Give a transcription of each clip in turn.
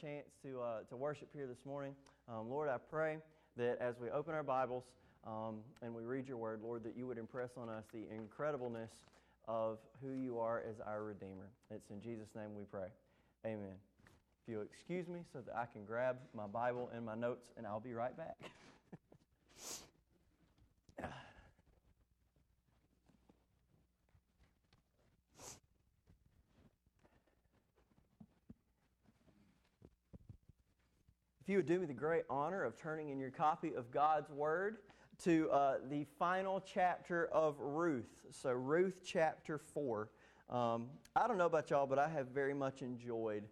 chance to, uh, to worship here this morning. Um, Lord, I pray that as we open our Bibles um, and we read your word, Lord, that you would impress on us the incredibleness of who you are as our Redeemer. It's in Jesus' name we pray. Amen. If you'll excuse me so that I can grab my Bible and my notes, and I'll be right back. If you would do me the great honor of turning in your copy of God's Word to uh, the final chapter of Ruth. So, Ruth chapter 4. Um, I don't know about y'all, but I have very much enjoyed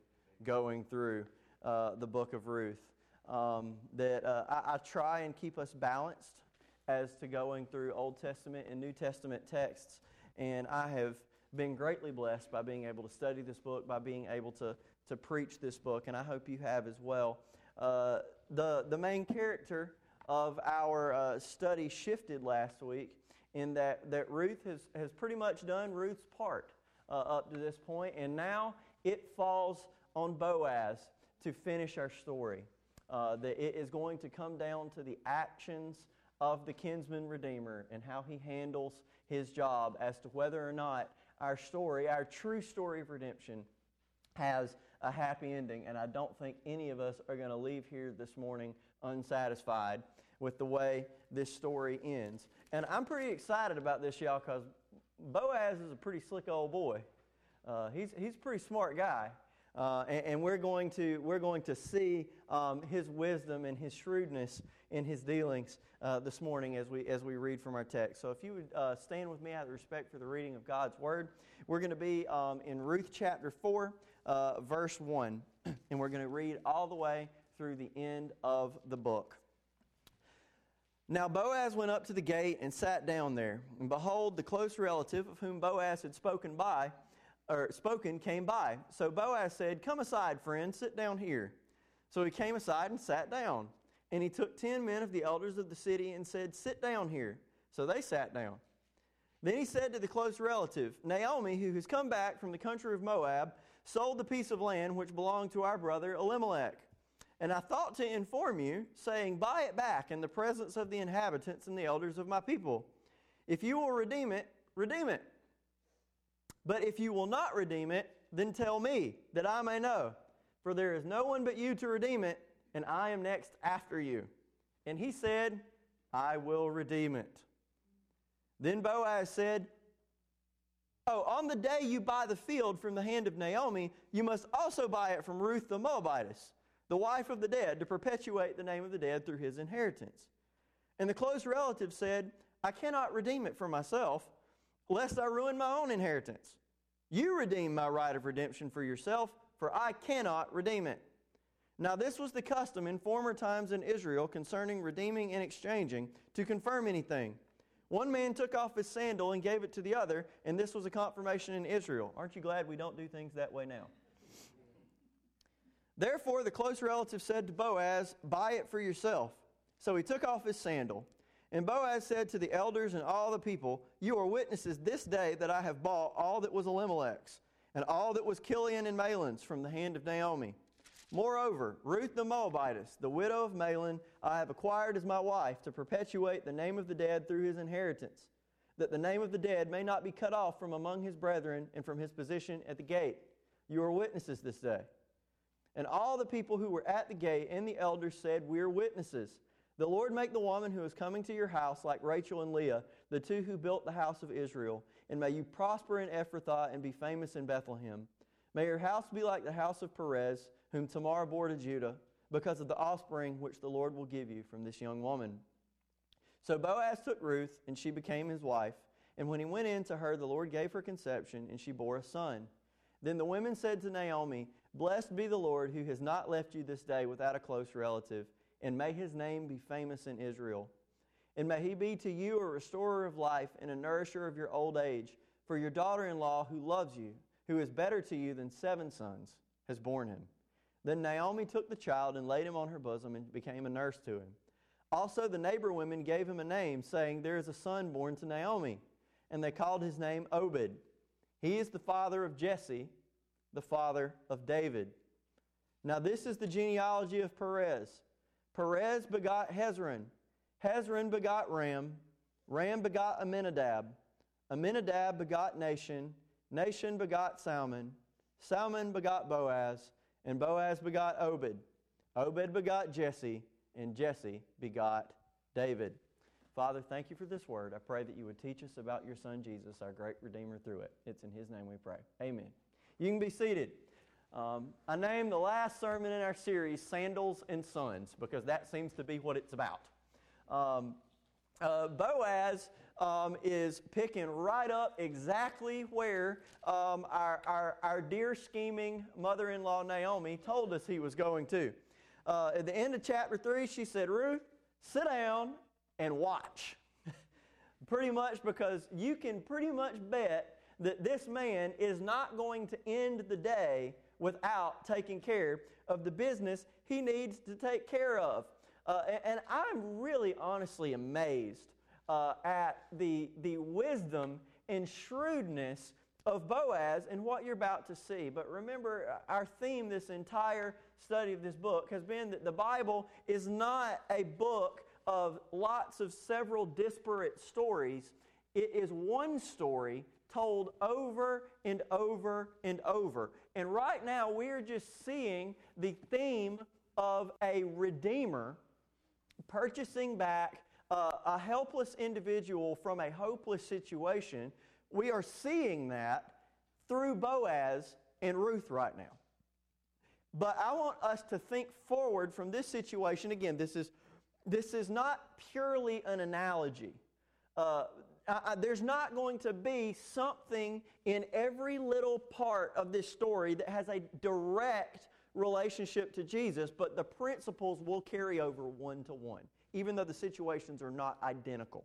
going through uh, the book of Ruth. Um, that uh, I, I try and keep us balanced as to going through Old Testament and New Testament texts. And I have been greatly blessed by being able to study this book, by being able to, to preach this book, and I hope you have as well. Uh, the, the main character of our uh, study shifted last week in that, that Ruth has, has pretty much done Ruth's part uh, up to this point, and now it falls on Boaz to finish our story. Uh, that it is going to come down to the actions of the kinsman redeemer and how he handles his job as to whether or not our story, our true story of redemption, has a happy ending. And I don't think any of us are going to leave here this morning unsatisfied with the way this story ends. And I'm pretty excited about this, y'all, because Boaz is a pretty slick old boy. Uh, he's, he's a pretty smart guy. Uh, and, and, we're going to, we're going to see um, his wisdom and his shrewdness in his dealings uh, this morning as we, as we read from our text. So, if you would uh, stand with me out of respect for the reading of God's word, we're going to be um, in Ruth chapter 4, uh, verse 1, and we're going to read all the way through the end of the book. Now Boaz went up to the gate and sat down there. And behold, the close relative of whom Boaz had spoken by or spoken came by. So Boaz said, Come aside, friend, sit down here. So he came aside and sat down. And he took ten men of the elders of the city and said, Sit down here. So they sat down. Then he said to the close relative, Naomi, who has come back from the country of Moab, sold the piece of land which belonged to our brother Elimelech. And I thought to inform you, saying, Buy it back in the presence of the inhabitants and the elders of my people. If you will redeem it, redeem it. But if you will not redeem it, then tell me, that I may know. For there is no one but you to redeem it, and I am next after you. And he said, I will redeem it. Then Boaz said, Oh, on the day you buy the field from the hand of Naomi, you must also buy it from Ruth the Moabitess, the wife of the dead, to perpetuate the name of the dead through his inheritance. And the close relative said, I cannot redeem it for myself lest I ruin my own inheritance. You redeem my right of redemption for yourself, for I cannot redeem it. Now, this was the custom in former times in Israel concerning redeeming and exchanging to confirm anything. One man took off his sandal and gave it to the other, and this was a confirmation in Israel. Aren't you glad we don't do things that way now? Therefore, the close relative said to Boaz, Buy it for yourself. So he took off his sandal. And Boaz said to the elders and all the people, You are witnesses this day that I have bought all that was Elimelech's, and all that was Chilion and Mahlon's from the hand of Naomi. Moreover, Ruth the Moabitess, the widow of Mahlon, I have acquired as my wife to perpetuate the name of the dead through his inheritance, that the name of the dead may not be cut off from among his brethren and from his position at the gate. You are witnesses this day. And all the people who were at the gate and the elders said, We are witnesses. The Lord make the woman who is coming to your house like Rachel and Leah, the two who built the house of Israel. And may you prosper in Ephrathah and be famous in Bethlehem. May your house be like the house of Perez, whom Tamar bore to Judah, because of the offspring which the Lord will give you from this young woman. So Boaz took Ruth, and she became his wife. And when he went in to her, the Lord gave her conception, and she bore a son. Then the women said to Naomi, Blessed be the Lord, who has not left you this day without a close relative and may his name be famous in Israel. And may he be to you a restorer of life and a nourisher of your old age. For your daughter in law, who loves you, who is better to you than seven sons, has borne him. Then Naomi took the child and laid him on her bosom and became a nurse to him. Also, the neighbor women gave him a name, saying, There is a son born to Naomi. And they called his name Obed. He is the father of Jesse, the father of David. Now, this is the genealogy of Perez. Perez begot Hezron. Hezron begot Ram. Ram begot Amminadab. Amminadab begot Nahshon. Nahshon begot Salmon. Salmon begot Boaz. And Boaz begot Obed. Obed begot Jesse. And Jesse begot David. Father, thank you for this word. I pray that you would teach us about your son Jesus, our great Redeemer, through it. It's in his name we pray. Amen. You can be seated. Um, I named the last sermon in our series Sandals and Sons because that seems to be what it's about. Um, uh, Boaz um, is picking right up exactly where um, our, our, our, dear scheming mother in law Naomi told us he was going to. Uh, at the end of chapter 3, she said, Ruth, sit down and watch. pretty much because you can pretty much bet that this man is not going to end the day without taking care of the business he needs to take care of. Uh, and I'm really honestly amazed uh, at the, the wisdom and shrewdness of Boaz and what you're about to see. But remember, uh, our theme this entire study of this book has been that the Bible is not a book of lots of several disparate stories. It is one story told over and over and over. And right now, we're just seeing the theme of a redeemer purchasing back a helpless individual from a hopeless situation. We are seeing that through Boaz and Ruth right now. But I want us to think forward from this situation. Again, this is, this is not purely an analogy. Uh, I, there's not going to be something in every little part of this story that has a direct relationship to Jesus, but the principles will carry over one to one, even though the situations are not identical.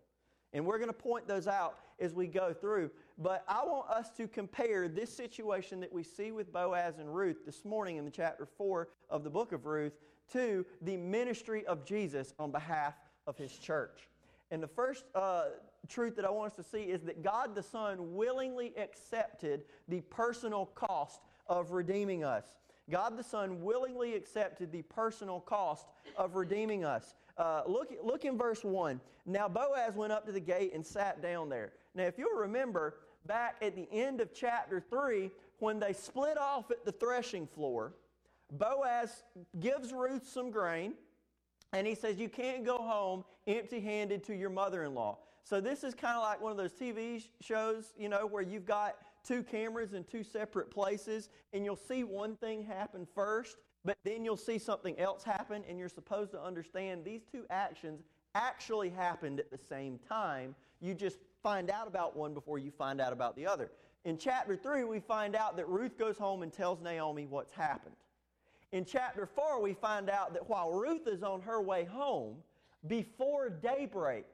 And we're going to point those out as we go through. But I want us to compare this situation that we see with Boaz and Ruth this morning in the chapter 4 of the book of Ruth to the ministry of Jesus on behalf of his church. And the first uh, truth that I want us to see is that God the Son willingly accepted the personal cost of redeeming us. God the Son willingly accepted the personal cost of redeeming us. Uh, look, look in verse 1. Now Boaz went up to the gate and sat down there. Now, if you'll remember, back at the end of chapter 3, when they split off at the threshing floor, Boaz gives Ruth some grain, and he says, You can't go home empty handed to your mother in law. So this is kind of like one of those TV shows, you know, where you've got two cameras in two separate places and you'll see one thing happen first, but then you'll see something else happen and you're supposed to understand these two actions actually happened at the same time. You just find out about one before you find out about the other. In chapter 3, we find out that Ruth goes home and tells Naomi what's happened. In chapter 4, we find out that while Ruth is on her way home, before daybreak,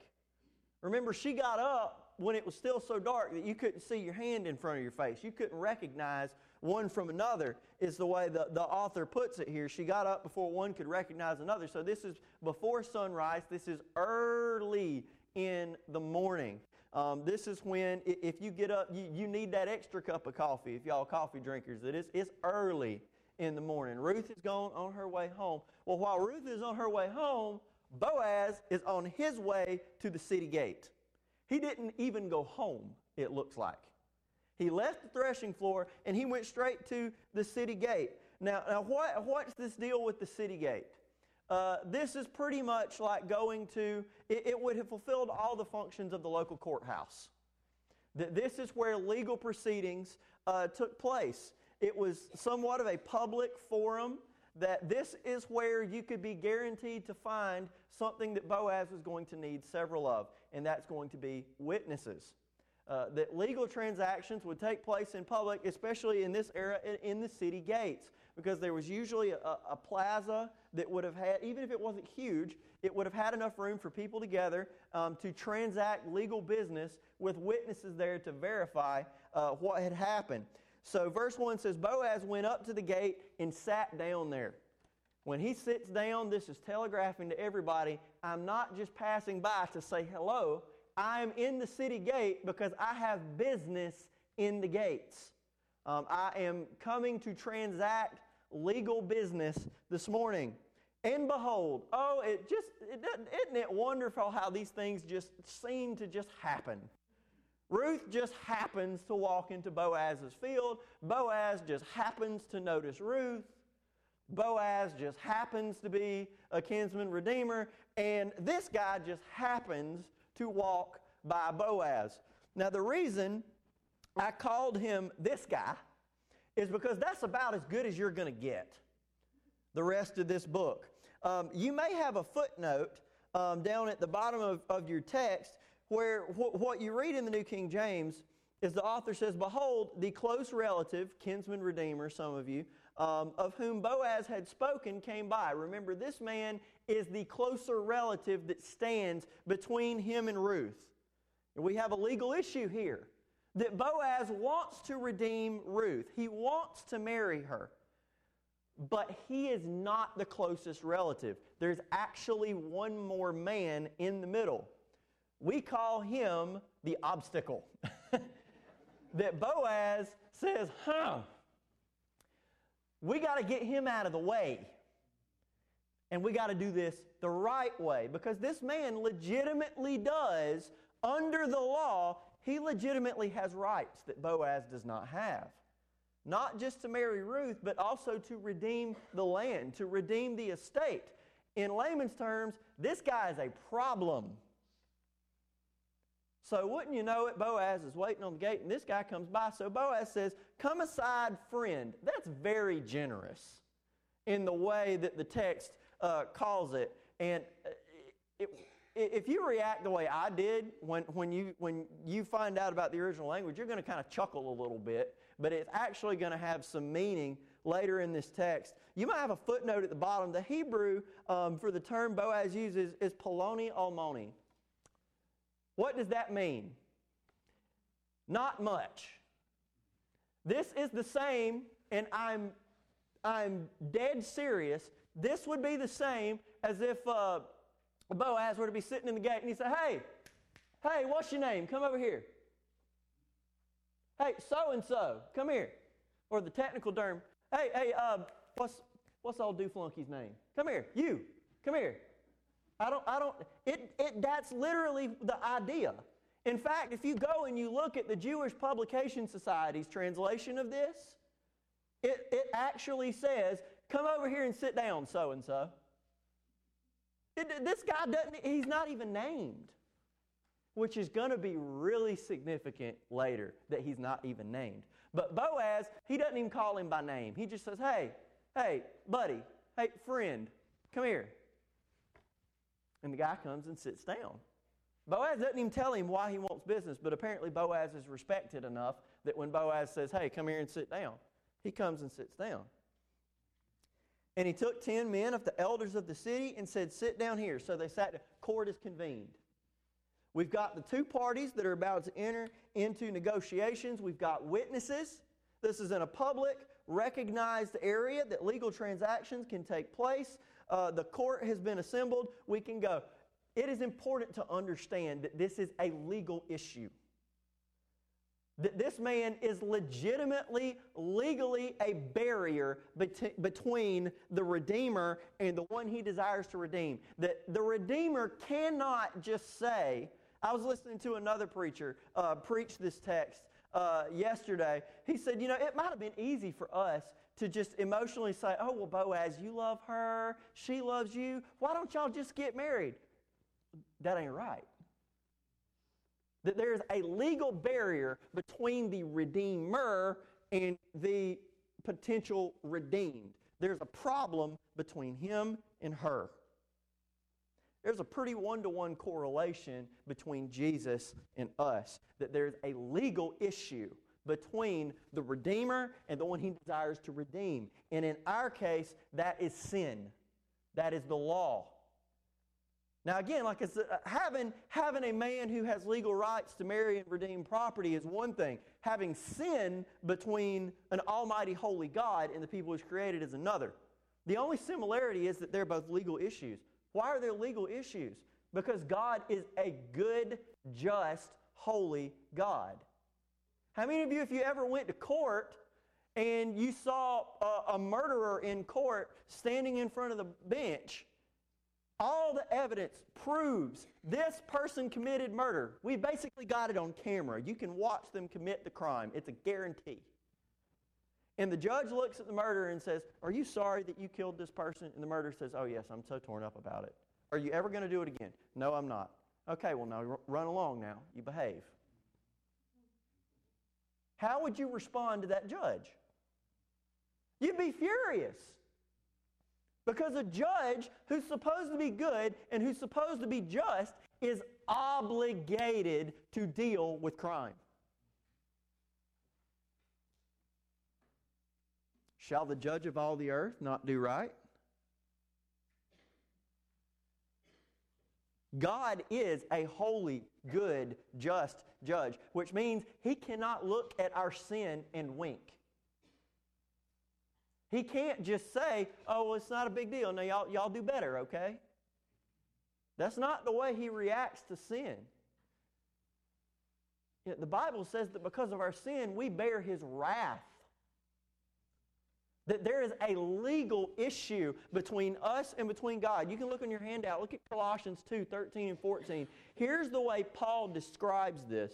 Remember, she got up when it was still so dark that you couldn't see your hand in front of your face. You couldn't recognize one from another, is the way the, the author puts it here. She got up before one could recognize another. So this is before sunrise. This is early in the morning. Um, this is when, if you get up, you, you need that extra cup of coffee. If y'all coffee drinkers, it is, it's early in the morning. Ruth is going on her way home. Well, while Ruth is on her way home, Boaz is on his way to the city gate. He didn't even go home, it looks like. He left the threshing floor and he went straight to the city gate. Now, now what, what's this deal with the city gate? Uh, this is pretty much like going to, it, it, would have fulfilled all the functions of the local courthouse. This is where legal proceedings uh, took place. It was somewhat of a public forum that this is where you could be guaranteed to find something that Boaz was going to need several of, and that's going to be witnesses. Uh, that legal transactions would take place in public, especially in this era, in, the city gates, because there was usually a, a, plaza that would have had, even if it wasn't huge, it would have had enough room for people together um, to transact legal business with witnesses there to verify uh, what had happened. So, verse 1 says Boaz went up to the gate and sat down there. When he sits down, this is telegraphing to everybody I'm not just passing by to say hello. I'm in the city gate because I have business in the gates. Um, I am coming to transact legal business this morning. And behold, oh, it just, it isn't it wonderful how these things just seem to just happen? Ruth just happens to walk into Boaz's field. Boaz just happens to notice Ruth. Boaz just happens to be a kinsman redeemer. And this guy just happens to walk by Boaz. Now, the reason I called him this guy is because that's about as good as you're going to get the rest of this book. Um, you may have a footnote um, down at the bottom of, of your text where wh- what you read in the New King James is the author says, Behold, the close relative, kinsman redeemer, some of you, um, of whom Boaz had spoken came by. Remember, this man is the closer relative that stands between him and Ruth. And we have a legal issue here that Boaz wants to redeem Ruth. He wants to marry her. But he is not the closest relative. There's actually one more man in the middle. We call him the obstacle. that Boaz says, huh, we got to get him out of the way. And we got to do this the right way because this man legitimately does, under the law, he legitimately has rights that Boaz does not have. Not just to marry Ruth, but also to redeem the land, to redeem the estate. In layman's terms, this guy is a problem. So, wouldn't you know it, Boaz is waiting on the gate and this guy comes by. So, Boaz says, Come aside, friend. That's very generous in the way that the text uh, calls it. And uh, it, if you react the way I did when, when, you, when you find out about the original language, you're going to kind of chuckle a little bit, but it's actually going to have some meaning later in this text. You might have a footnote at the bottom. The Hebrew um, for the term Boaz uses is poloni almoni. What does that mean? Not much. This is the same, and I'm, I'm dead serious. This would be the same as if uh, Boaz were to be sitting in the gate and he said, Hey, hey, what's your name? Come over here. Hey, so and so, come here. Or the technical term, hey, hey, uh, what's what's old Dooflunky's name? Come here, you, come here. I don't, I don't, it, it, that's literally the idea. In fact, if you go and you look at the Jewish Publication Society's translation of this, it, it actually says, come over here and sit down, so and so. This guy doesn't, he's not even named, which is going to be really significant later that he's not even named. But Boaz, he doesn't even call him by name. He just says, hey, hey, buddy, hey, friend, come here. And the guy comes and sits down. Boaz doesn't even tell him why he wants business, but apparently Boaz is respected enough that when Boaz says, Hey, come here and sit down, he comes and sits down. And he took ten men of the elders of the city and said, Sit down here. So they sat, court is convened. We've got the two parties that are about to enter into negotiations. We've got witnesses. This is in a public, recognized area that legal transactions can take place uh, the court has been assembled, we can go. It is important to understand that this is a legal issue. That this man is legitimately, legally a barrier bet- between the Redeemer and the one he desires to redeem. That the Redeemer cannot just say, I was listening to another preacher uh, preach this text uh, yesterday. He said, You know, it might have been easy for us to just emotionally say, oh, well, Boaz, you love her, she loves you. Why don't y'all just get married? That ain't right. That there's a legal barrier between the redeemer and the potential redeemed. There's a problem between him and her. There's a pretty one to one correlation between Jesus and us, that there's a legal issue between the Redeemer and the one he desires to redeem. And in our case, that is sin. That is the law. Now, again, like I said, uh, having, having a man who has legal rights to marry and redeem property is one thing. Having sin between an almighty holy God and the people he's created is another. The only similarity is that they're both legal issues. Why are there legal issues? Because God is a good, just, holy God. How many of you, if you ever went to court and you saw a, a murderer in court standing in front of the bench, all the evidence proves this person committed murder. We basically got it on camera. You can watch them commit the crime, it's a guarantee. And the judge looks at the murderer and says, Are you sorry that you killed this person? And the murderer says, Oh, yes, I'm so torn up about it. Are you ever going to do it again? No, I'm not. Okay, well, now run along now. You behave. How would you respond to that judge? You'd be furious. Because a judge who's supposed to be good and who's supposed to be just is obligated to deal with crime. Shall the judge of all the earth not do right? God is a holy, good, just judge, which means he cannot look at our sin and wink. He can't just say, oh, well, it's not a big deal. Now, y'all, y'all do better, okay? That's not the way he reacts to sin. the Bible says that because of our sin, we bear his wrath. That there is a legal issue between us and between God. You can look on your handout, look at Colossians 2 13 and 14. Here's the way Paul describes this.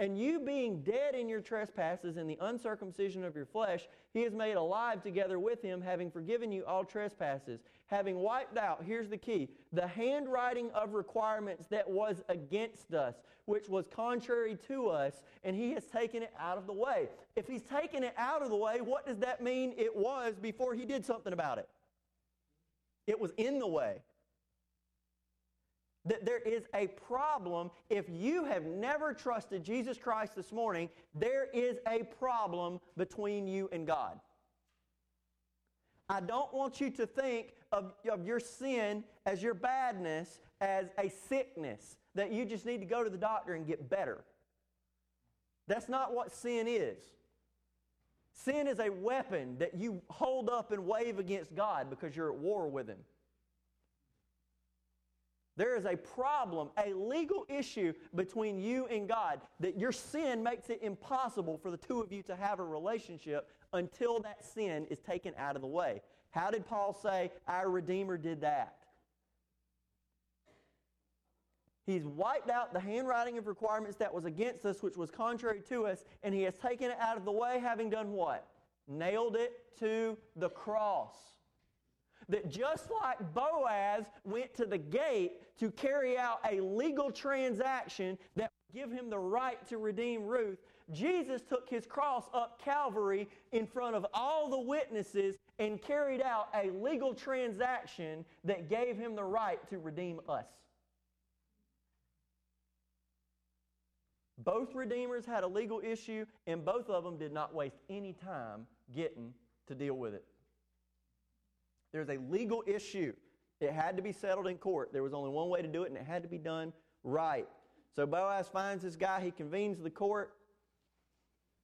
And you being dead in your trespasses and the uncircumcision of your flesh, he has made alive together with him, having forgiven you all trespasses, having wiped out, here's the key, the handwriting of requirements that was against us, which was contrary to us, and he has taken it out of the way. If he's taken it out of the way, what does that mean it was before he did something about it? It was in the way that there is a problem. If you have never trusted Jesus Christ this morning, there is a problem between you and God. I don't want you to think of, of your sin as your badness as a sickness that you just need to go to the doctor and get better. That's not what sin is. Sin is a weapon that you hold up and wave against God because you're at war with Him. There is a problem, a legal issue between you and God that your sin makes it impossible for the two of you to have a relationship until that sin is taken out of the way. How did Paul say our Redeemer did that? He's wiped out the handwriting of requirements that was against us, which was contrary to us, and he has taken it out of the way, having done what? Nailed it to the cross that just like Boaz went to the gate to carry out a legal transaction that would give him the right to redeem Ruth, Jesus took his cross up Calvary in front of all the witnesses and carried out a legal transaction that gave him the right to redeem us. Both redeemers had a legal issue, and both of them did not waste any time getting to deal with it. There's a legal issue. It had to be settled in court. There was only one way to do it, and it had to be done right. So Boaz finds this guy. He convenes the court.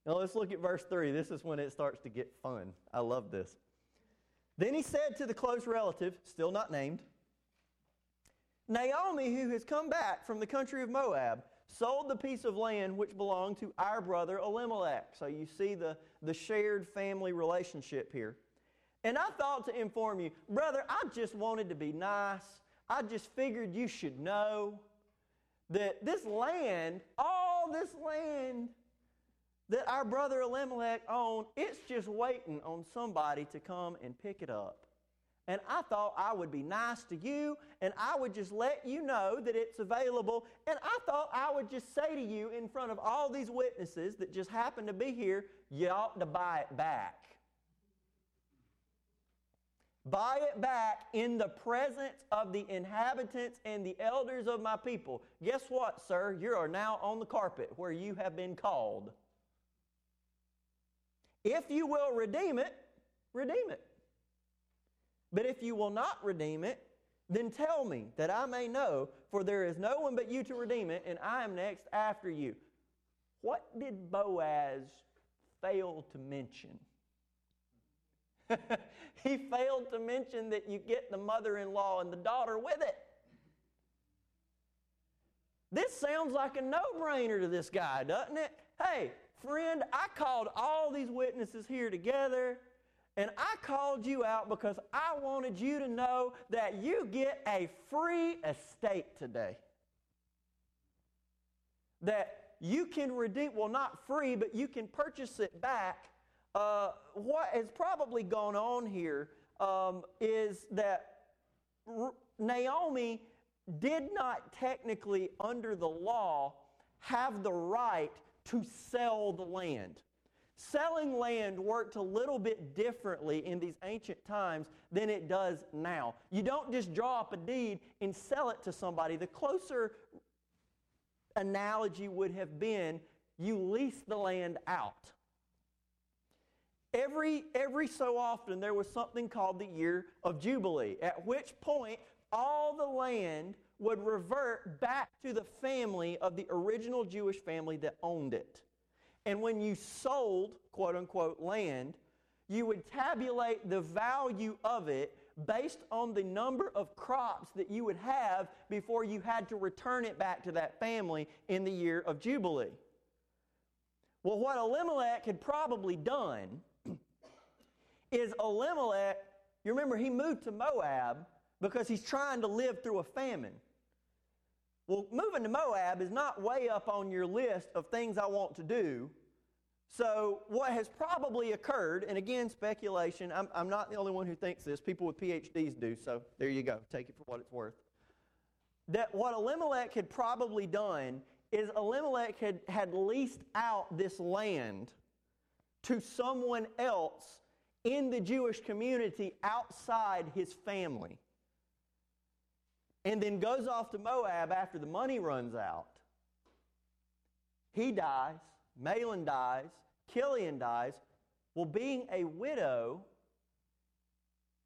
Now let's look at verse 3. This is when it starts to get fun. I love this. Then he said to the close relative, still not named, Naomi, who has come back from the country of Moab, sold the piece of land which belonged to our brother Elimelech. So you see the, the shared family relationship here. And I thought to inform you, brother, I just wanted to be nice. I just figured you should know that this land, all this land that our brother Elimelech owned, it's just waiting on somebody to come and pick it up. And I thought I would be nice to you and I would just let you know that it's available. And I thought I would just say to you in front of all these witnesses that just happen to be here, you ought to buy it back. Buy it back in the presence of the inhabitants and the elders of my people. Guess what, sir? You are now on the carpet where you have been called. If you will redeem it, redeem it. But if you will not redeem it, then tell me that I may know, for there is no one but you to redeem it, and I am next after you. What did Boaz fail to mention? he failed to mention that you get the mother in law and the daughter with it. This sounds like a no brainer to this guy, doesn't it? Hey, Friend, I called all these witnesses here together, and I called you out because I wanted you to know that you get a free estate today. That you can redeem, well, not free, but you can purchase it back. Uh, what has probably gone on here um, is that Naomi did not technically, under the law, have the right to sell the land. Selling land worked a little bit differently in these ancient times than it does now. You don't just draw up a deed and sell it to somebody. The closer analogy would have been you lease the land out. Every, every so often, there was something called the year of Jubilee, at which point all the land would revert back to the family of the original Jewish family that owned it. And when you sold, quote unquote, land, you would tabulate the value of it based on the number of crops that you would have before you had to return it back to that family in the year of Jubilee. Well, what Elimelech had probably done is Elimelech, you remember he moved to Moab because he's trying to live through a famine. Well, moving to Moab is not way up on your list of things I want to do. So, what has probably occurred, and again, speculation, I'm, I'm not the only one who thinks this, people with PhDs do, so there you go, take it for what it's worth. That what Elimelech had probably done is Elimelech had, had leased out this land to someone else in the Jewish community outside his family. And then goes off to Moab after the money runs out. He dies, Mahlon dies, Chilion dies. Well, being a widow,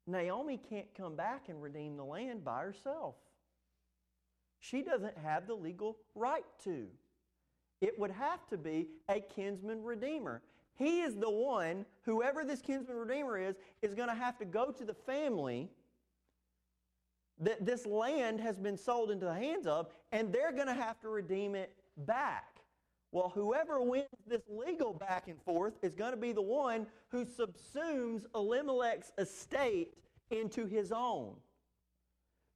Naomi can't come back and redeem the land by herself. She doesn't have the legal right to. It would have to be a kinsman redeemer. He is the one, whoever this kinsman redeemer is, is going to have to go to the family that this land has been sold into the hands of, and they're going to have to redeem it back. Well, whoever wins this legal back and forth is going to be the one who subsumes Elimelech's estate into his own.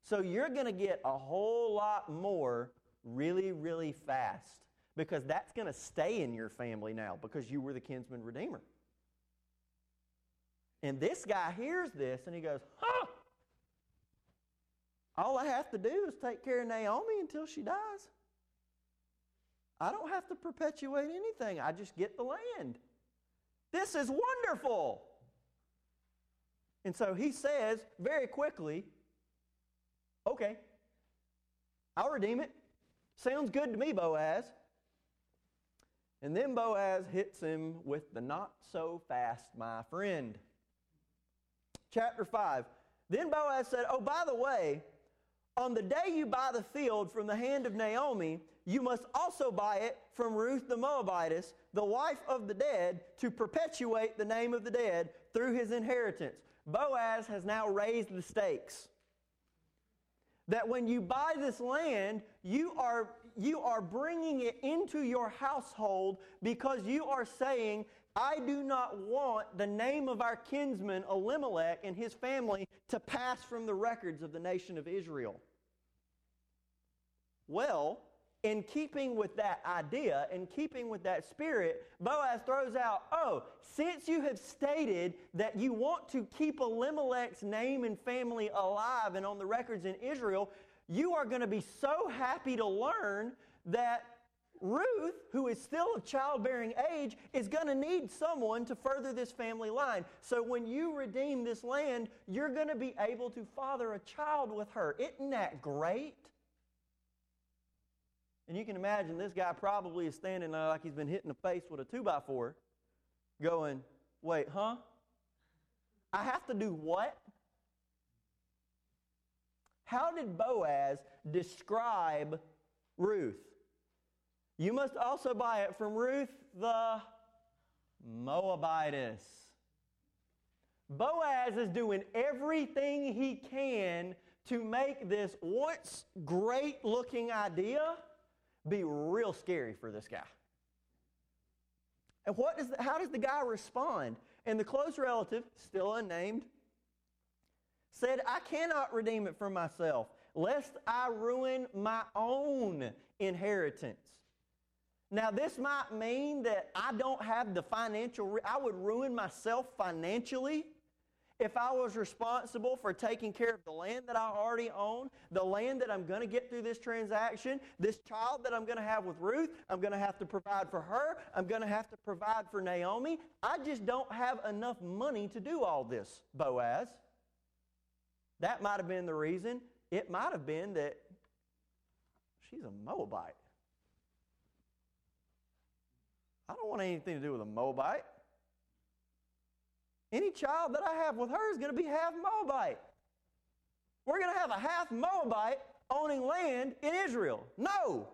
So you're going to get a whole lot more really, really fast because that's going to stay in your family now because you were the kinsman redeemer. And this guy hears this and he goes, huh? All I have to do is take care of Naomi until she dies. I don't have to perpetuate anything. I just get the land. This is wonderful. And so he says very quickly, okay, I'll redeem it. Sounds good to me, Boaz. And then Boaz hits him with the not so fast, my friend. Chapter 5. Then Boaz said, Oh, by the way, on the day you buy the field from the hand of Naomi, you must also buy it from Ruth the Moabitess, the wife of the dead, to perpetuate the name of the dead through his inheritance. Boaz has now raised the stakes. That when you buy this land, you are, you are bringing it into your household because you are saying, I do not want the name of our kinsman Elimelech and his family to pass from the records of the nation of Israel. Well, in keeping with that idea, in keeping with that spirit, Boaz throws out, Oh, since you have stated that you want to keep Elimelech's name and family alive and on the records in Israel, you are going to be so happy to learn that Ruth, who is still of childbearing age, is going to need someone to further this family line. So when you redeem this land, you're going to be able to father a child with her. Isn't that great? And you can imagine this guy probably is standing there like he's been hit in the face with a two by four, going, Wait, huh? I have to do what? How did Boaz describe Ruth? You must also buy it from Ruth the Moabitess. Boaz is doing everything he can to make this once great looking idea be real scary for this guy. And what does the, how does the guy respond? And the close relative, still unnamed, said, I cannot redeem it for myself, lest I ruin my own inheritance. Now, this might mean that I don't have the financial, I would ruin myself financially if I was responsible for taking care of the land that I already own, the land that I'm going to get through this transaction, this child that I'm going to have with Ruth, I'm going to have to provide for her, I'm going to have to provide for Naomi. I just don't have enough money to do all this, Boaz. That might have been the reason. It might have been that she's a Moabite. I don't want anything to do with a Moabite. Any child that I have with her is going to be half Moabite. We're going to have a half Moabite owning land in Israel. No.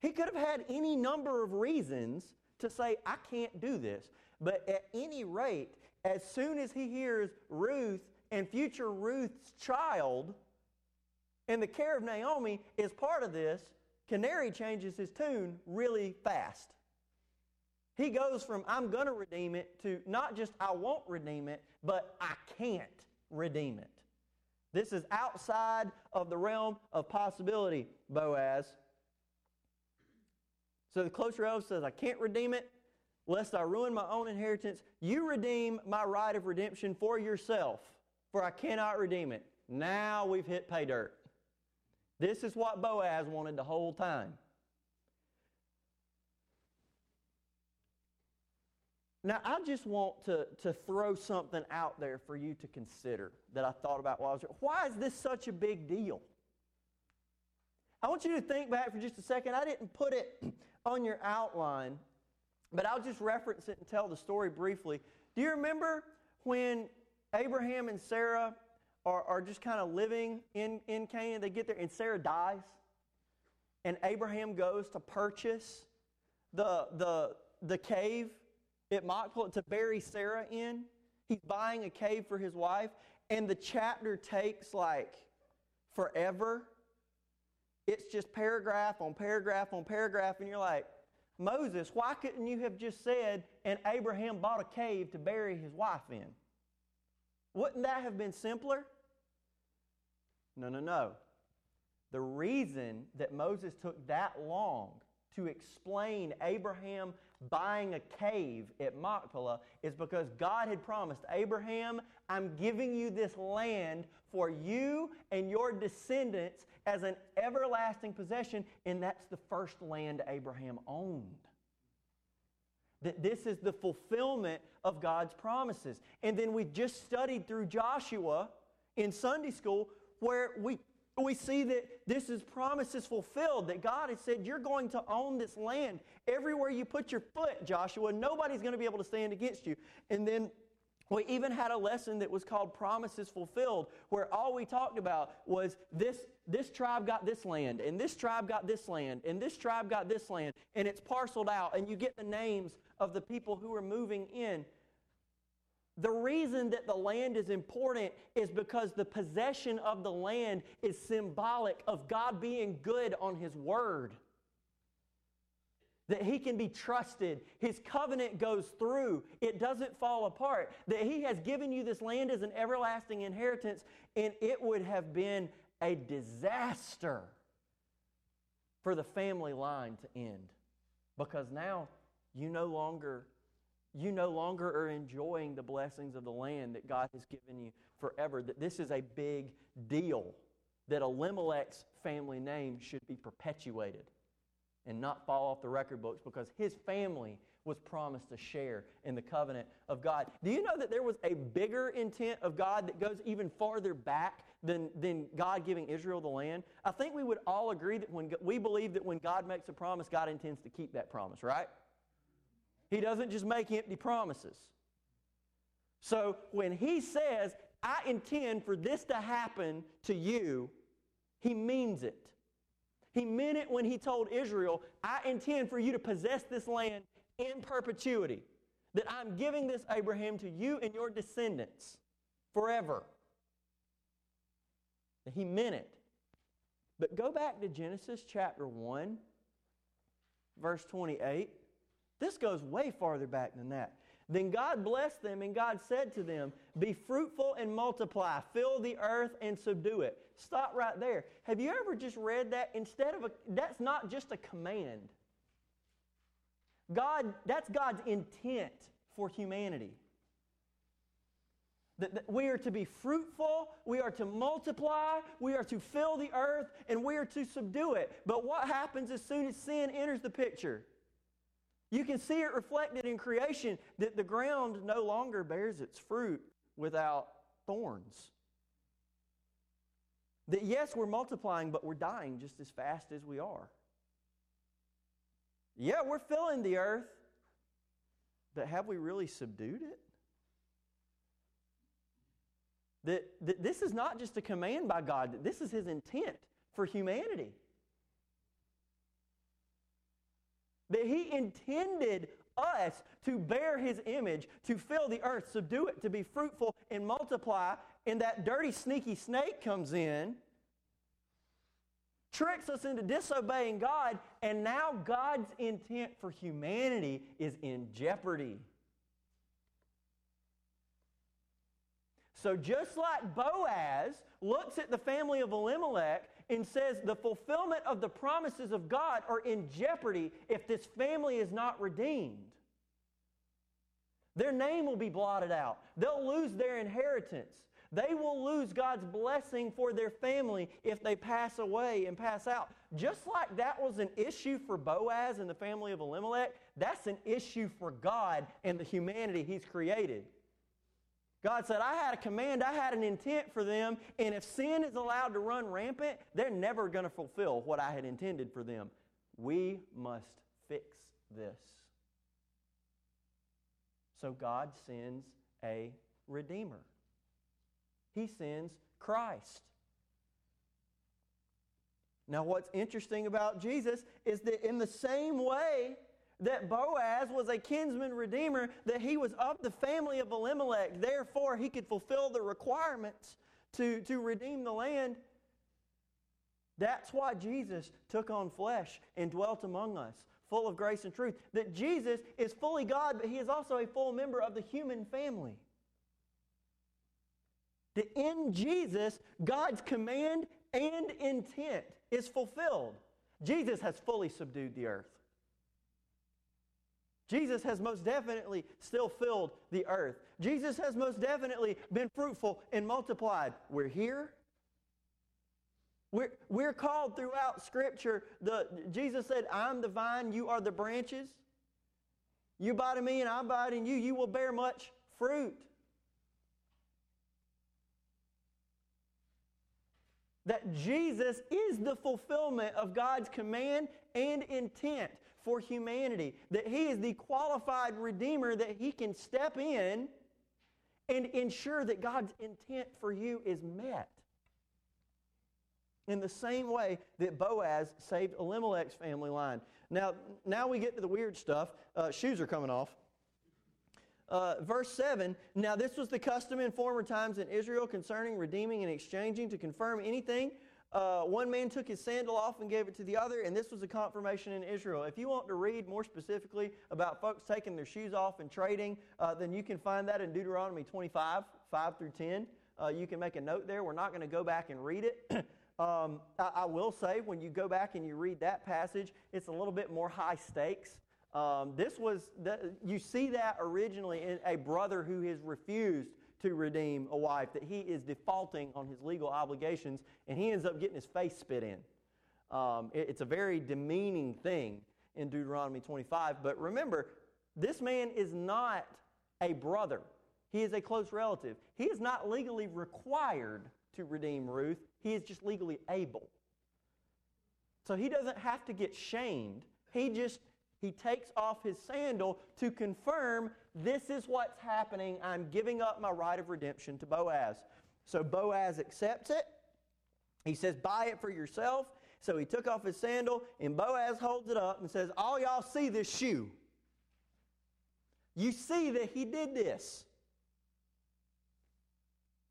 He could have had any number of reasons to say, I can't do this. But at any rate, as soon as he hears Ruth and future Ruth's child and the care of Naomi is part of this, Canary changes his tune really fast. He goes from I'm going to redeem it to not just I won't redeem it, but I can't redeem it. This is outside of the realm of possibility, Boaz. So the closer relative says, I can't redeem it, lest I ruin my own inheritance. You redeem my right of redemption for yourself, for I cannot redeem it. Now we've hit pay dirt. This is what Boaz wanted the whole time. Now, I just want to, to throw something out there for you to consider that I thought about while I was here. Why is this such a big deal? I want you to think back for just a second. I didn't put it on your outline, but I'll just reference it and tell the story briefly. Do you remember when Abraham and Sarah are, are just kind of living in, in Canaan. They get there, and Sarah dies. And Abraham goes to purchase the, the, the cave at Machpelah to bury Sarah in. He's buying a cave for his wife. And the chapter takes like forever. It's just paragraph on paragraph on paragraph. And you're like, Moses, why couldn't you have just said, and Abraham bought a cave to bury his wife in? Wouldn't that have been simpler? No, no, no. The reason that Moses took that long to explain Abraham buying a cave at Machpelah is because God had promised Abraham, I'm giving you this land for you and your descendants as an everlasting possession, and that's the first land Abraham owned. That this is the fulfillment of God's promises. And then we just studied through Joshua in Sunday school where we, we see that this is promises fulfilled, that God has said, You're going to own this land. Everywhere you put your foot, Joshua, nobody's going to be able to stand against you. And then we even had a lesson that was called Promises Fulfilled, where all we talked about was this, this tribe got this land, and this tribe got this land, and this tribe got this land, and it's parceled out, and you get the names of the people who are moving in. The reason that the land is important is because the possession of the land is symbolic of God being good on His word. That He can be trusted. His covenant goes through, it doesn't fall apart. That He has given you this land as an everlasting inheritance, and it would have been a disaster for the family line to end. Because now you no longer you no longer are enjoying the blessings of the land that God has given you forever. That this is a big deal. That Elimelech's family name should be perpetuated and not fall off the record books because his family was promised a share in the covenant of God. Do you know that there was a bigger intent of God that goes even farther back than, than God giving Israel the land? I think we would all agree that when we believe that when God makes a promise, God intends to keep that promise, right? He doesn't just make empty promises. So when he says, I intend for this to happen to you, he means it. He meant it when he told Israel, I intend for you to possess this land in perpetuity. That I'm giving this, Abraham, to you and your descendants forever. He meant it. But go back to Genesis chapter 1 verse 28. This goes way farther back than that. Then God blessed them, and God said to them, Be fruitful and multiply, fill the earth and subdue it. Stop right there. Have you ever just read that? Instead of a, that's not just a command. God, that's God's intent for humanity. That, that we are to be fruitful, we are to multiply, we are to fill the earth, and we are to subdue it. But what happens as soon as sin enters the picture? You can see it reflected in creation that the ground no longer bears its fruit without thorns. That yes, we're multiplying, but we're dying just as fast as we are. Yeah, we're filling the earth, but have we really subdued it? That, that this is not just a command by God, that this is His intent for humanity. That He intended us to bear His image, to fill the earth, subdue it, to be fruitful and multiply, and that dirty, sneaky snake comes in, tricks us into disobeying God, and now God's intent for humanity is in jeopardy. So, just like Boaz looks at the family of Elimelech and says the fulfillment of the promises of God are in jeopardy if this family is not redeemed. Their name will be blotted out. They'll lose their inheritance. They will lose God's blessing for their family if they pass away and pass out. Just like that was an issue for Boaz and the family of Elimelech, that's an issue for God and the humanity He's created. God said, I had a command, I had an intent for them, and if sin is allowed to run rampant, they're never going to fulfill what I had intended for them. We must fix this. So God sends a Redeemer, He sends Christ. Now, what's interesting about Jesus is that in the same way that Boaz was a kinsman redeemer, that he was of the family of Elimelech. Therefore, he could fulfill the requirements to, to redeem the land. That's why Jesus took on flesh and dwelt among us, full of grace and truth. That Jesus is fully God, but he is also a full member of the human family. That in Jesus, God's command and intent is fulfilled. Jesus has fully subdued the earth. Jesus has most definitely still filled the earth. Jesus has most definitely been fruitful and multiplied. We're here. We're, we're called throughout Scripture. The, Jesus said, I'm the vine, you are the branches. You abide in me, and I abide in you. You will bear much fruit. That Jesus is the fulfillment of God's command and intent for humanity, that He is the qualified Redeemer, that He can step in and ensure that God's intent for you is met. In the same way that Boaz saved Elimelech's family line. Now, now we get to the weird stuff. Uh, shoes are coming off. Uh, verse 7 Now, this was the custom in former times in Israel concerning redeeming and exchanging to confirm anything uh, one man took his sandal off and gave it to the other, and this was a confirmation in Israel. If you want to read more specifically about folks taking their shoes off and trading, uh, then you can find that in Deuteronomy 25, 5 through 10. Uh, you can make a note there. We're not going to go back and read it. um, I, I, will say, when you go back and you read that passage, it's a little bit more high stakes. Um, this was, the, you see that originally in a brother who has refused to redeem a wife, that he is defaulting on his legal obligations, and he ends up getting his face spit in. Um, it, it's a very demeaning thing in Deuteronomy 25. But remember, this man is not a brother, he is a close relative. He is not legally required to redeem Ruth, he is just legally able. So he doesn't have to get shamed. He just he takes off his sandal to confirm this is what's happening. I'm giving up my right of redemption to Boaz. So Boaz accepts it. He says, Buy it for yourself. So he took off his sandal, and Boaz holds it up and says, All y'all see this shoe. You see that he did this.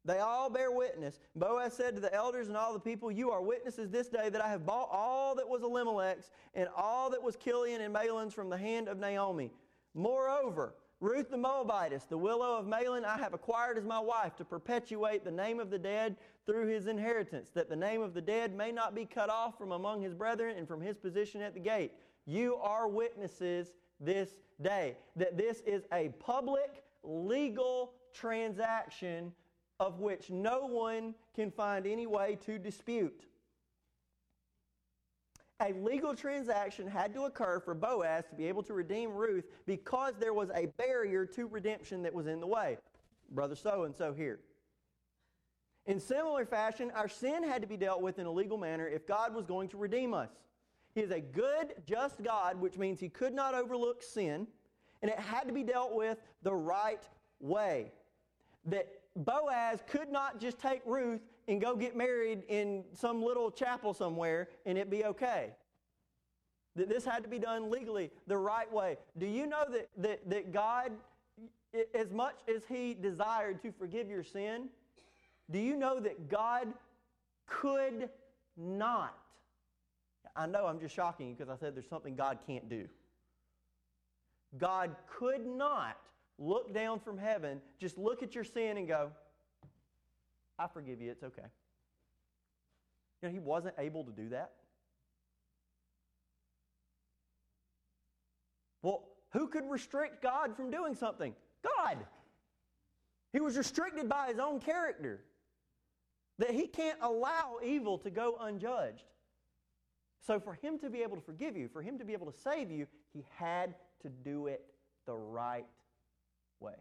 They all bear witness. Boaz said to the elders and all the people, You are witnesses this day that I have bought all that was Elimelech's and all that was Chilion and Mahlon's from the hand of Naomi. Moreover, Ruth the Moabitess, the widow of Mahlon, I have acquired as my wife to perpetuate the name of the dead through his inheritance, that the name of the dead may not be cut off from among his brethren and from his position at the gate. You are witnesses this day that this is a public, legal transaction of which no one can find any way to dispute. A legal transaction had to occur for Boaz to be able to redeem Ruth because there was a barrier to redemption that was in the way. Brother so and so here. In similar fashion, our sin had to be dealt with in a legal manner if God was going to redeem us. He is a good, just God, which means he could not overlook sin, and it had to be dealt with the right way. That Boaz could not just take Ruth and go get married in some little chapel somewhere and it be okay. That this had to be done legally, the right way. Do you know that, that, that God, as much as He desired to forgive your sin, do you know that God could not? I know I'm just shocking you because I said there's something God can't do. God could not look down from heaven, just look at your sin and go, I forgive you, it's okay. You know, he wasn't able to do that. Well, who could restrict God from doing something? God. He was restricted by his own character. That he can't allow evil to go unjudged. So, for him to be able to forgive you, for him to be able to save you, he had to do it the right way.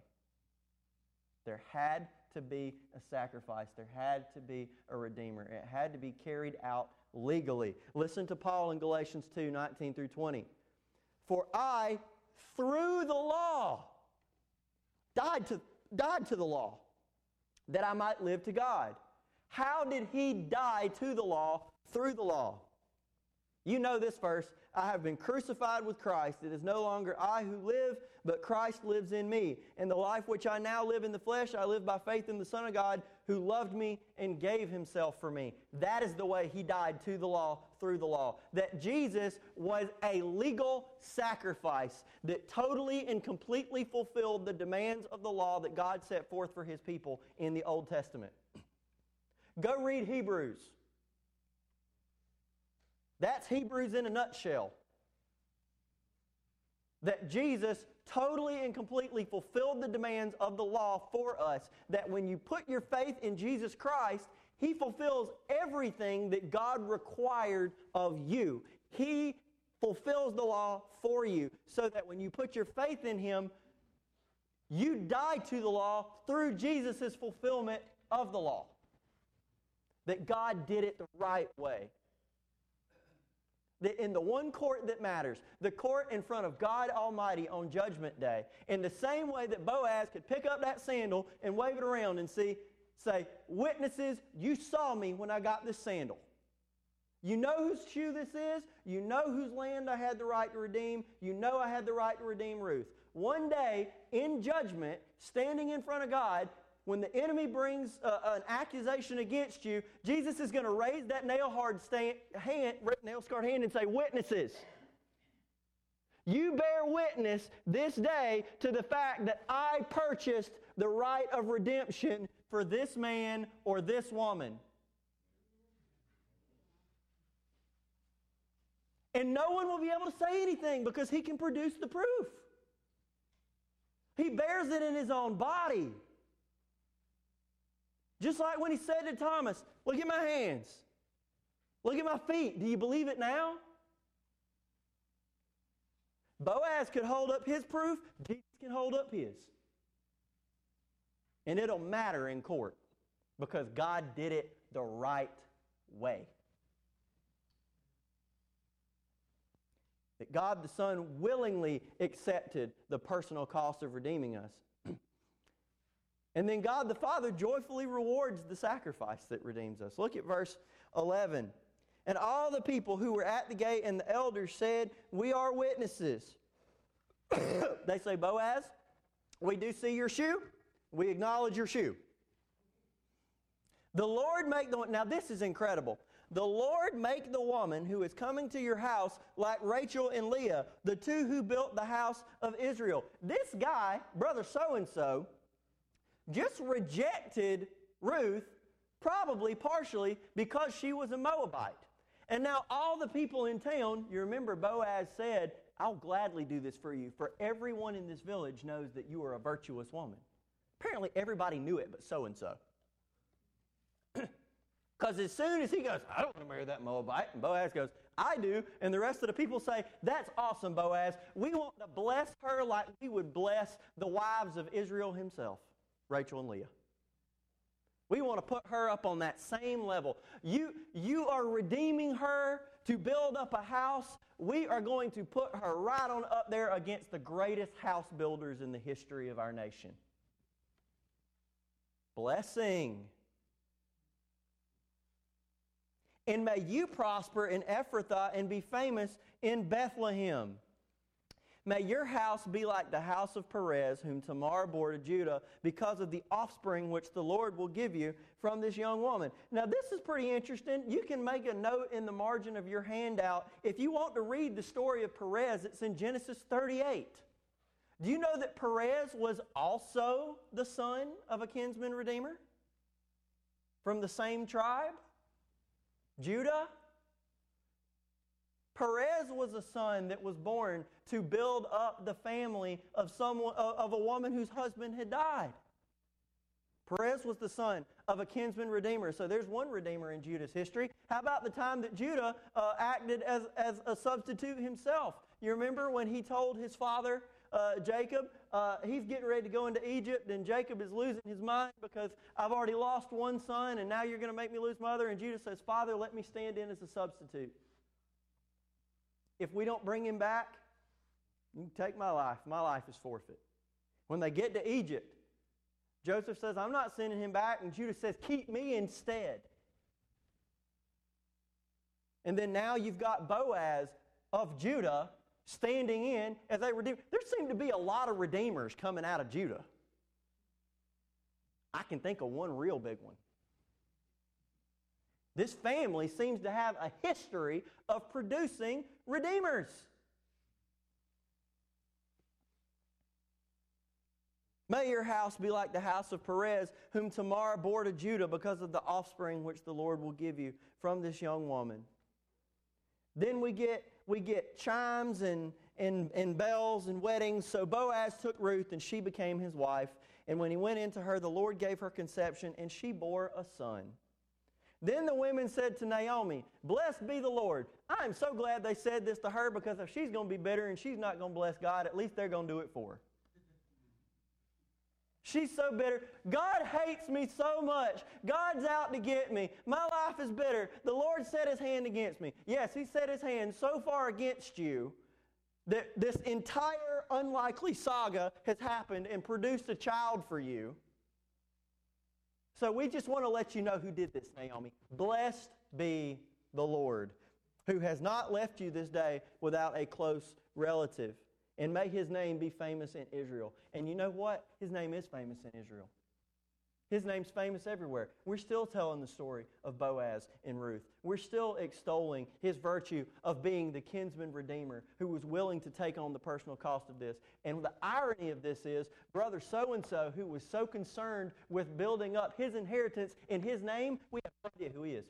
There had to be a sacrifice, there had to be a redeemer. It had to be carried out legally. Listen to Paul in Galatians 2 19 through 20. For I, through the law, died to, died to the law, that I might live to God. How did he die to the law through the law? You know this verse. I have been crucified with Christ. It is no longer I who live, but Christ lives in me. And the life which I now live in the flesh, I live by faith in the Son of God who loved me and gave himself for me. That is the way he died to the law through the law. That Jesus was a legal sacrifice that totally and completely fulfilled the demands of the law that God set forth for his people in the Old Testament. Go read Hebrews. That's Hebrews in a nutshell. That Jesus totally and completely fulfilled the demands of the law for us. That when you put your faith in Jesus Christ, He fulfills everything that God required of you. He fulfills the law for you so that when you put your faith in Him, you die to the law through Jesus' fulfillment of the law. That God did it the right way in the one court that matters, the court in front of God Almighty on Judgment Day, in the same way that Boaz could pick up that sandal and wave it around and see, say, Witnesses, you saw me when I got this sandal. You know whose shoe this is. You know whose land I had the right to redeem. You know I had the right to redeem Ruth. One day, in judgment, standing in front of God, when the enemy brings uh, an accusation against you, Jesus is going to raise that nail hard hand, nail scarred hand and say, Witnesses. You bear witness this day to the fact that I purchased the right of redemption for this man or this woman. And no one will be able to say anything because he can produce the proof. He bears it in his own body. Just like when he said to Thomas, Look at my hands, look at my feet. Do you believe it now? Boaz could hold up his proof, Jesus can hold up his. And it'll matter in court because God did it the right way. That God the Son willingly accepted the personal cost of redeeming us. And then God the Father joyfully rewards the sacrifice that redeems us. Look at verse 11. And all the people who were at the gate and the elders said, We are witnesses. they say, Boaz, we do see your shoe. We acknowledge your shoe. The Lord make the now this is incredible. The Lord make the woman who is coming to your house like Rachel and Leah, the two who built the house of Israel. This guy, brother so and so, just rejected Ruth, probably partially because she was a Moabite. And now all the people in town, you remember Boaz said, I'll gladly do this for you, for everyone in this village knows that you are a virtuous woman. Apparently, everybody knew it, but so and so. Because as soon as he goes, I don't want to marry that Moabite, and Boaz goes, I do, and the rest of the people say, That's awesome, Boaz. We want to bless her like we would bless the wives of Israel himself, Rachel and Leah. We want to put her up on that same level. You, you are redeeming her to build up a house. We are going to put her right on up there against the greatest house builders in the history of our nation. Blessing. And may you prosper in Ephrathah and be famous in Bethlehem. May your house be like the house of Perez, whom Tamar bore to Judah, because of the offspring which the Lord will give you from this young woman. Now, this is pretty interesting. You can make a note in the margin of your handout. If you want to read the story of Perez, it's in Genesis 38. Do you know that Perez was also the son of a kinsman redeemer from the same tribe? Judah? Perez was a son that was born to build up the family of someone of a woman whose husband had died. Perez was the son of a kinsman redeemer. So there's one redeemer in Judah's history. How about the time that Judah uh, acted as, as a substitute himself? You remember when he told his father, uh, Jacob, uh, he's getting ready to go into Egypt, and Jacob is losing his mind because I've already lost one son, and now you're going to make me lose my other. And Judah says, Father, let me stand in as a substitute. If we don't bring him back, you take my life. My life is forfeit. When they get to Egypt, Joseph says, I'm not sending him back. And Judah says, Keep me instead. And then now you've got Boaz of Judah standing in as they redeem. There seem to be a lot of redeemers coming out of Judah. I can think of one real big one. This family seems to have a history of producing redeemers. May your house be like the house of Perez, whom Tamar bore to Judah because of the offspring which the Lord will give you from this young woman. Then we get, we get chimes and, and, and bells and weddings. So Boaz took Ruth, and she became his wife. And when he went into her, the Lord gave her conception, and she bore a son. Then the women said to Naomi, Blessed be the Lord. I'm so glad they said this to her because if she's going to be bitter and she's not going to bless God, at least they're going to do it for her. She's so bitter. God hates me so much. God's out to get me. My life is bitter. The Lord set his hand against me. Yes, he set his hand so far against you that this entire unlikely saga has happened and produced a child for you. So we just want to let you know who did this, Naomi. Blessed be the Lord, who has not left you this day without a close relative. And may his name be famous in Israel. And you know what? His name is famous in Israel. His name's famous everywhere. We're still telling the story of Boaz and Ruth. We're still extolling his virtue of being the kinsman redeemer who was willing to take on the personal cost of this. And the irony of this is, brother so and so, who was so concerned with building up his inheritance in his name, we have no idea who he is.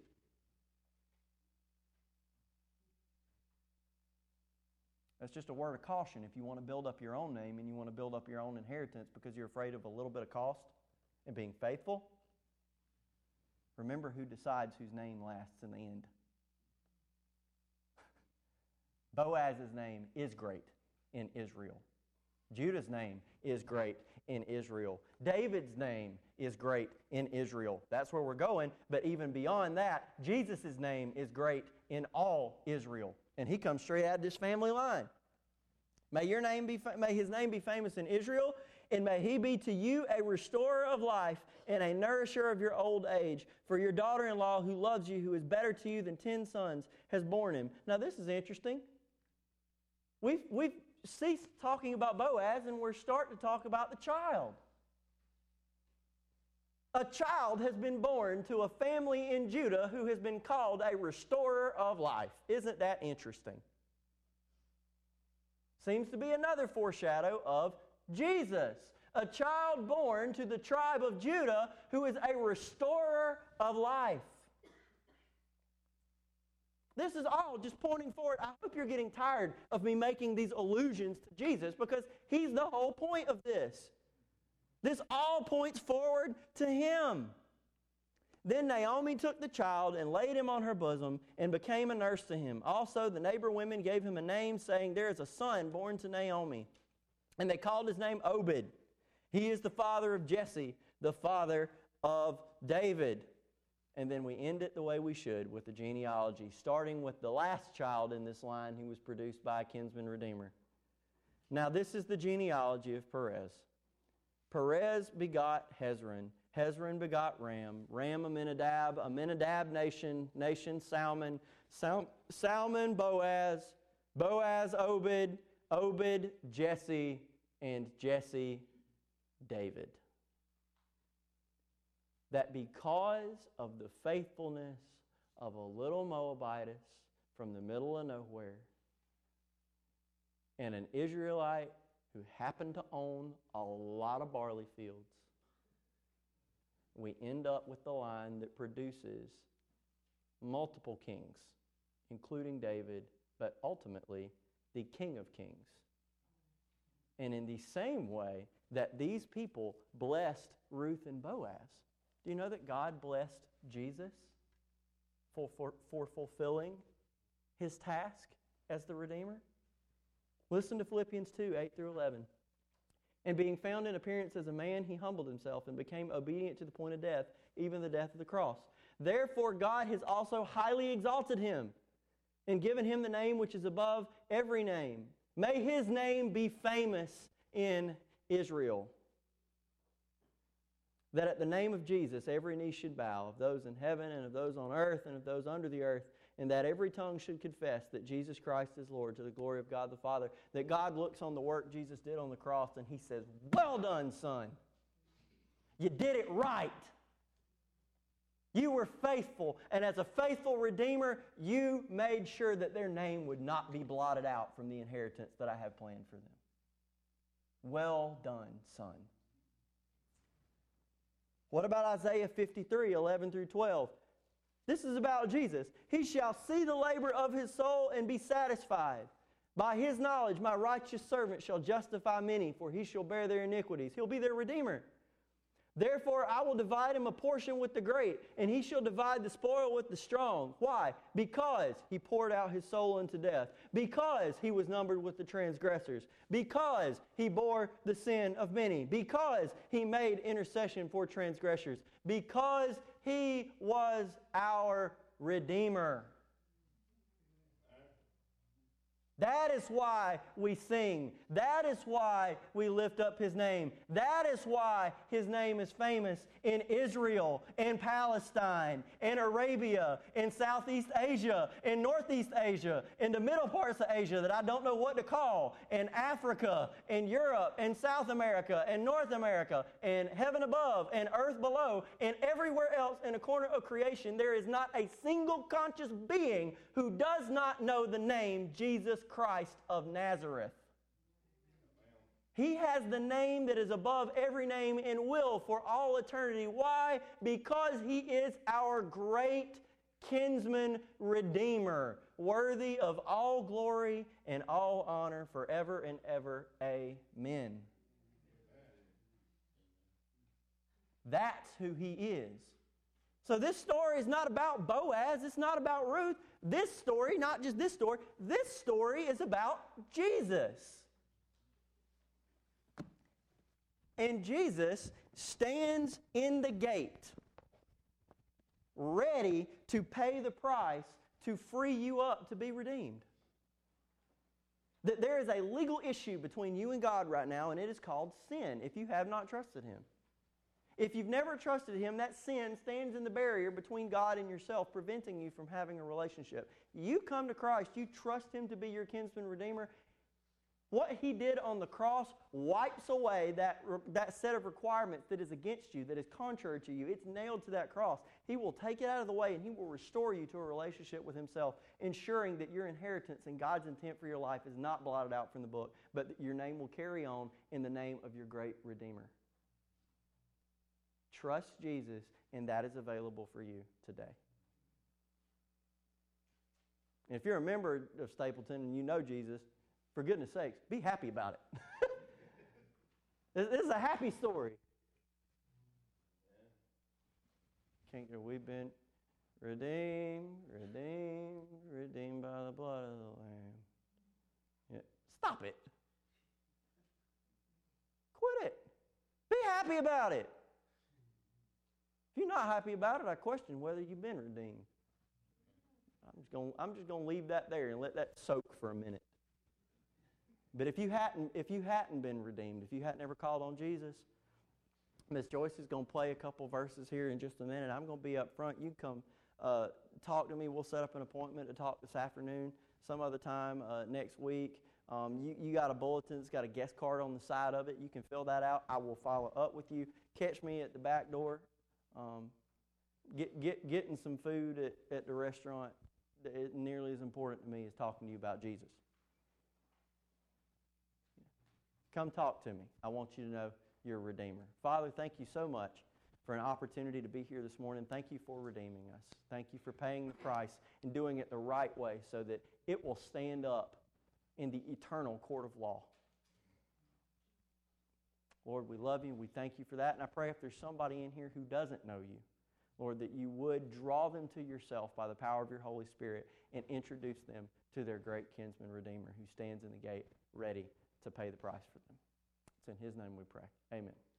That's just a word of caution if you want to build up your own name and you want to build up your own inheritance because you're afraid of a little bit of cost and being faithful, remember who decides whose name lasts in the end. Boaz's name is great in Israel. Judah's name is great in Israel. David's name is great in Israel. That's where we're going. But even beyond that, Jesus' name is great in all Israel. And he comes straight out of this family line. May your name be may his name be famous in Israel and may he be to you a restorer of life and a nourisher of your old age. For your daughter in law, who loves you, who is better to you than ten sons, has borne him. Now, this is interesting. We've, we've ceased talking about Boaz and we're starting to talk about the child. a child has been born to a family in Judah who has been called a restorer of life. Isn't that interesting? Seems to be another foreshadow of Jesus, a child born to the tribe of Judah who is a restorer of life. This is all just pointing forward. I hope you're getting tired of me making these allusions to Jesus because he's the whole point of this. This all points forward to him. Then Naomi took the child and laid him on her bosom and became a nurse to him. Also, the neighbor women gave him a name, saying, There is a son born to Naomi. And they called his name Obed. He is the father of Jesse, the father of David. And then we end it the way we should with the genealogy, starting with the last child in this line who was produced by a kinsman redeemer. Now, this is the genealogy of Perez. Perez begot Hezron. Hezron begot Ram. Ram Amminadab. Amminadab Nahshon. Nahshon Salmon. Sal- Salmon Boaz. Boaz Obed. Obed Jesse. And Jesse David. That because of the faithfulness of a little Moabitess from the middle of nowhere and an Israelite who happened to own a lot of barley fields, we end up with the line that produces multiple kings, including David, but ultimately the King of Kings. And in the same way that these people blessed Ruth and Boaz, do you know that God blessed Jesus for, for, for fulfilling his task as the Redeemer? Listen to Philippians 2 8 through 11. And being found in appearance as a man, he humbled himself and became obedient to the point of death, even the death of the cross. Therefore, God has also highly exalted him and given him the name which is above every name. May his name be famous in Israel. That at the name of Jesus, every knee should bow, of those in heaven and of those on earth and of those under the earth, and that every tongue should confess that Jesus Christ is Lord to the glory of God the Father. That God looks on the work Jesus did on the cross and he says, Well done, son. You did it right. You were faithful, and as a faithful Redeemer, you made sure that their name would not be blotted out from the inheritance that I have planned for them. Well done, son. What about Isaiah 53, 11 through 12? This is about Jesus. He shall see the labor of his soul and be satisfied. By his knowledge, my righteous servant shall justify many, for he shall bear their iniquities. He'll be their redeemer. Therefore, I will divide him a portion with the great, and he shall divide the spoil with the strong. Why? Because he poured out his soul unto death. Because he was numbered with the transgressors. Because he bore the sin of many. Because he made intercession for transgressors. Because he was our Redeemer. That is why we sing. That is why we lift up His name. That is why His name is famous in Israel, in Palestine, in Arabia, in Southeast Asia, in Northeast Asia, in the middle parts of Asia that I don't know what to call, in Africa, in Europe, in South America, in North America, in heaven above, and earth below, and everywhere else in a corner of creation. There is not a single conscious being who does not know the name Jesus Christ of Nazareth. He has the name that is above every name and will for all eternity. Why? Because he is our great kinsman redeemer, worthy of all glory and all honor forever and ever. Amen. That's who he is. So this story is not about Boaz, it's not about Ruth. This story, not just this story, this story is about Jesus. And Jesus stands in the gate, ready to pay the price to free you up to be redeemed. That there is a legal issue between you and God right now, and it is called sin if you have not trusted Him. If you've never trusted Him, that sin stands in the barrier between God and yourself, preventing you from having a relationship. You come to Christ, you trust Him to be your kinsman redeemer, What he did on the cross wipes away that, that set of requirements that is against you, that is contrary to you. It's nailed to that cross. He will take it out of the way and he will restore you to a relationship with himself, ensuring that your inheritance and God's intent for your life is not blotted out from the book, but that your name will carry on in the name of your great Redeemer. Trust Jesus, and that is available for you today. And if you're a member of Stapleton and you know Jesus, for goodness sakes, be happy about it. this is a happy story. Can't we've been redeemed, redeemed, redeemed by the blood of the Lamb. Yeah. Stop it. Quit it. Be happy about it. If you're not happy about it, I question whether you've been redeemed. I'm just going I'm just going to leave that there and let that soak for a minute. But if you hadn't, if you hadn't been redeemed, if you hadn't ever called on Jesus, Miss Joyce is going to play a couple verses here in just a minute. I'm going to be up front. You come uh, talk to me. We'll set up an appointment to talk this afternoon, some other time uh, next week. Um, you, you got a bulletin that's got a guest card on the side of it. You can fill that out. I will follow up with you. Catch me at the back door. Um, get, get, getting some food at, at the restaurant is nearly as important to me as talking to you about Jesus. Come talk to me. I want you to know your a Redeemer. Father, thank you so much for an opportunity to be here this morning. Thank you for redeeming us. Thank you for paying the price and doing it the right way so that it will stand up in the eternal court of law. Lord, we love you we thank you for that. And I pray if there's somebody in here who doesn't know you, Lord, that you would draw them to yourself by the power of your Holy Spirit and introduce them to their great kinsman redeemer who stands in the gate ready to pay the price for them. It's in his name we pray. Amen.